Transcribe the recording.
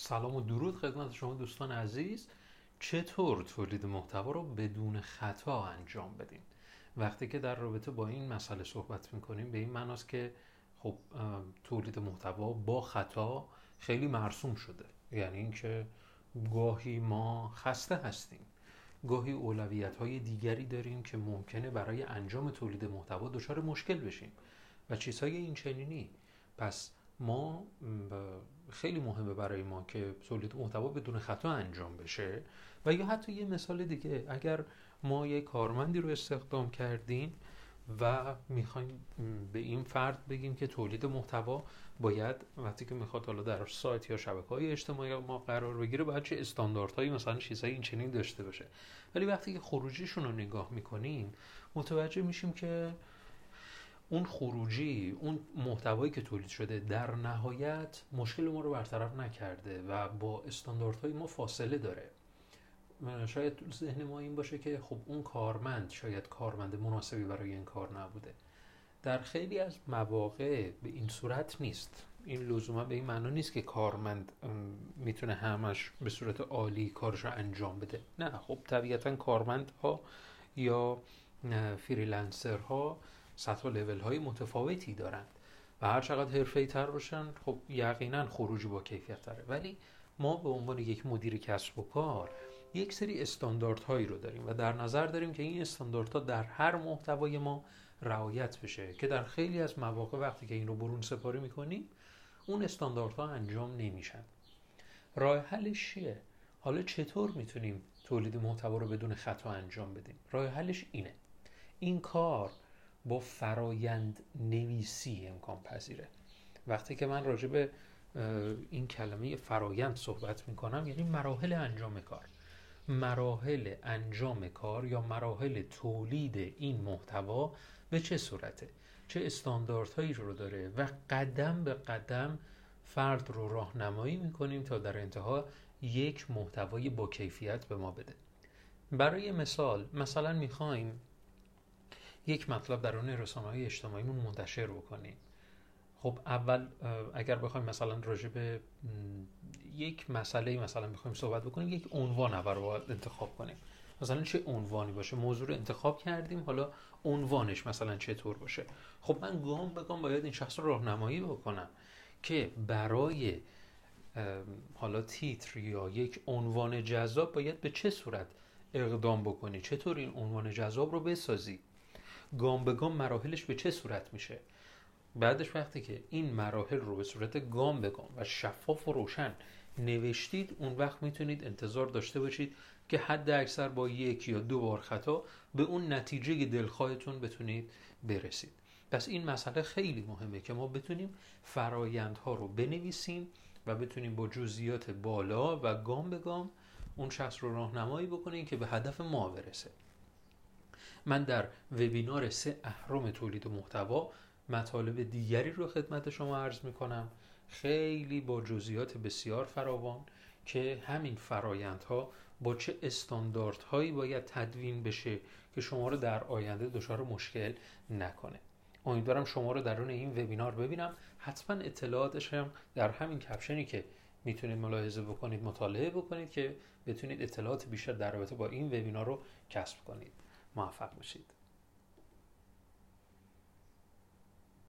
سلام و درود خدمت شما دوستان عزیز. چطور تولید محتوا رو بدون خطا انجام بدیم وقتی که در رابطه با این مسئله صحبت می‌کنیم به این معناست که خب تولید محتوا با خطا خیلی مرسوم شده. یعنی اینکه گاهی ما خسته هستیم. گاهی اولویت های دیگری داریم که ممکنه برای انجام تولید محتوا دچار مشکل بشیم. و چیزهای این چنینی پس ما خیلی مهمه برای ما که تولید محتوا بدون خطا انجام بشه و یا حتی یه مثال دیگه اگر ما یه کارمندی رو استخدام کردیم و می‌خوایم به این فرد بگیم که تولید محتوا باید وقتی که می‌خواد حالا در سایت یا شبکه های اجتماعی ما قرار بگیره باید چه استانداردهایی مثلا چیزهای این چنین داشته باشه. ولی وقتی که خروجیشون رو نگاه می‌کنیم متوجه میشیم که اون خروجی اون محتوایی که تولید شده در نهایت مشکل ما رو برطرف نکرده و با استانداردهای ما فاصله داره. شاید ذهن ما این باشه که خب اون کارمند شاید کارمند مناسبی برای این کار نبوده. در خیلی از مواقع به این صورت نیست. این لزوما به این معنا نیست که کارمند می‌تونه همش به صورت عالی کارش رو انجام بده. نه خب طبیعتا کارمند ها یا فریلنسر ها سطح و لول های متفاوتی دارند و هر چقدر حرفه‌ای تر باشن خب یقینا خروجی با کیفیت تره. ولی ما به عنوان یک مدیر کسب و کار یک سری استانداردهایی رو داریم و در نظر داریم که این استانداردها در هر محتوای ما رعایت بشه که در خیلی از مواقع وقتی که این رو برون سپاری می‌کنیم اون استانداردها انجام نمیشن. راه حلش چیه؟ حالا چطور می‌تونیم تولید محتوا رو بدون خطا انجام بدیم؟ راه حلش اینه. این کار با فرایند نویسی امکان پذیره. وقتی که من راجع به این کلمه فرایند صحبت می کنم یعنی مراحل انجام کار. مراحل انجام کار یا مراحل تولید این محتوا به چه صورته؟ چه استانداردهایی رو داره و قدم به قدم فرد رو راهنمایی می‌کنیم تا در انتها یک محتوای با کیفیت به ما بده. برای مثال مثلا می‌خوایم یک مطلب درون رسانه های اجتماعیمون منتشر بکنیم. خب اول اگر بخوایم مثلا راجع به یک مسئله مثلا بخوایم صحبت بکنیم یک عنوان اول باید انتخاب کنیم. مثلا چه عنوانی باشه؟ موضوع رو انتخاب کردیم حالا عنوانش مثلا چطور باشه؟ خب من گام به گام باید این شخص رو راهنمایی بکنم که برای حالا تیتر یا یک عنوان جذاب باید به چه صورت اقدام بکنی؟ چطور این عنوان جذاب رو بسازی؟ گام به گام مراحلش به چه صورت میشه؟ بعدش وقتی که این مراحل رو به صورت گام به گام و شفاف و روشن نوشتید اون وقت می‌تونید انتظار داشته باشید که حد اکثر با یک یا دو بار خطا به اون نتیجه دلخواهتون بتونید برسید. پس این مسئله خیلی مهمه که ما بتونیم فرایندها رو بنویسیم و بتونیم با جزئیات بالا و گام به گام اون شخص رو راهنمایی بکنیم که به هدف ما برسه. من در وبینار سه اهرام تولید محتوا مطالب دیگری رو خدمت شما عرض می کنم خیلی با جزئیات بسیار فراوان که همین فرایندها با چه استانداردهایی باید تدوین بشه که شما رو در آینده دچار مشکل نکنه. امیدوارم شما رو درون این وبینار ببینم. حتما اطلاعاتش هم در همین کپشنی که می‌تونید ملاحظه بکنید مطالعه بکنید که بتونید اطلاعات بیشتر در رابطه با این وبینار رو کسب کنید. موفق باشید.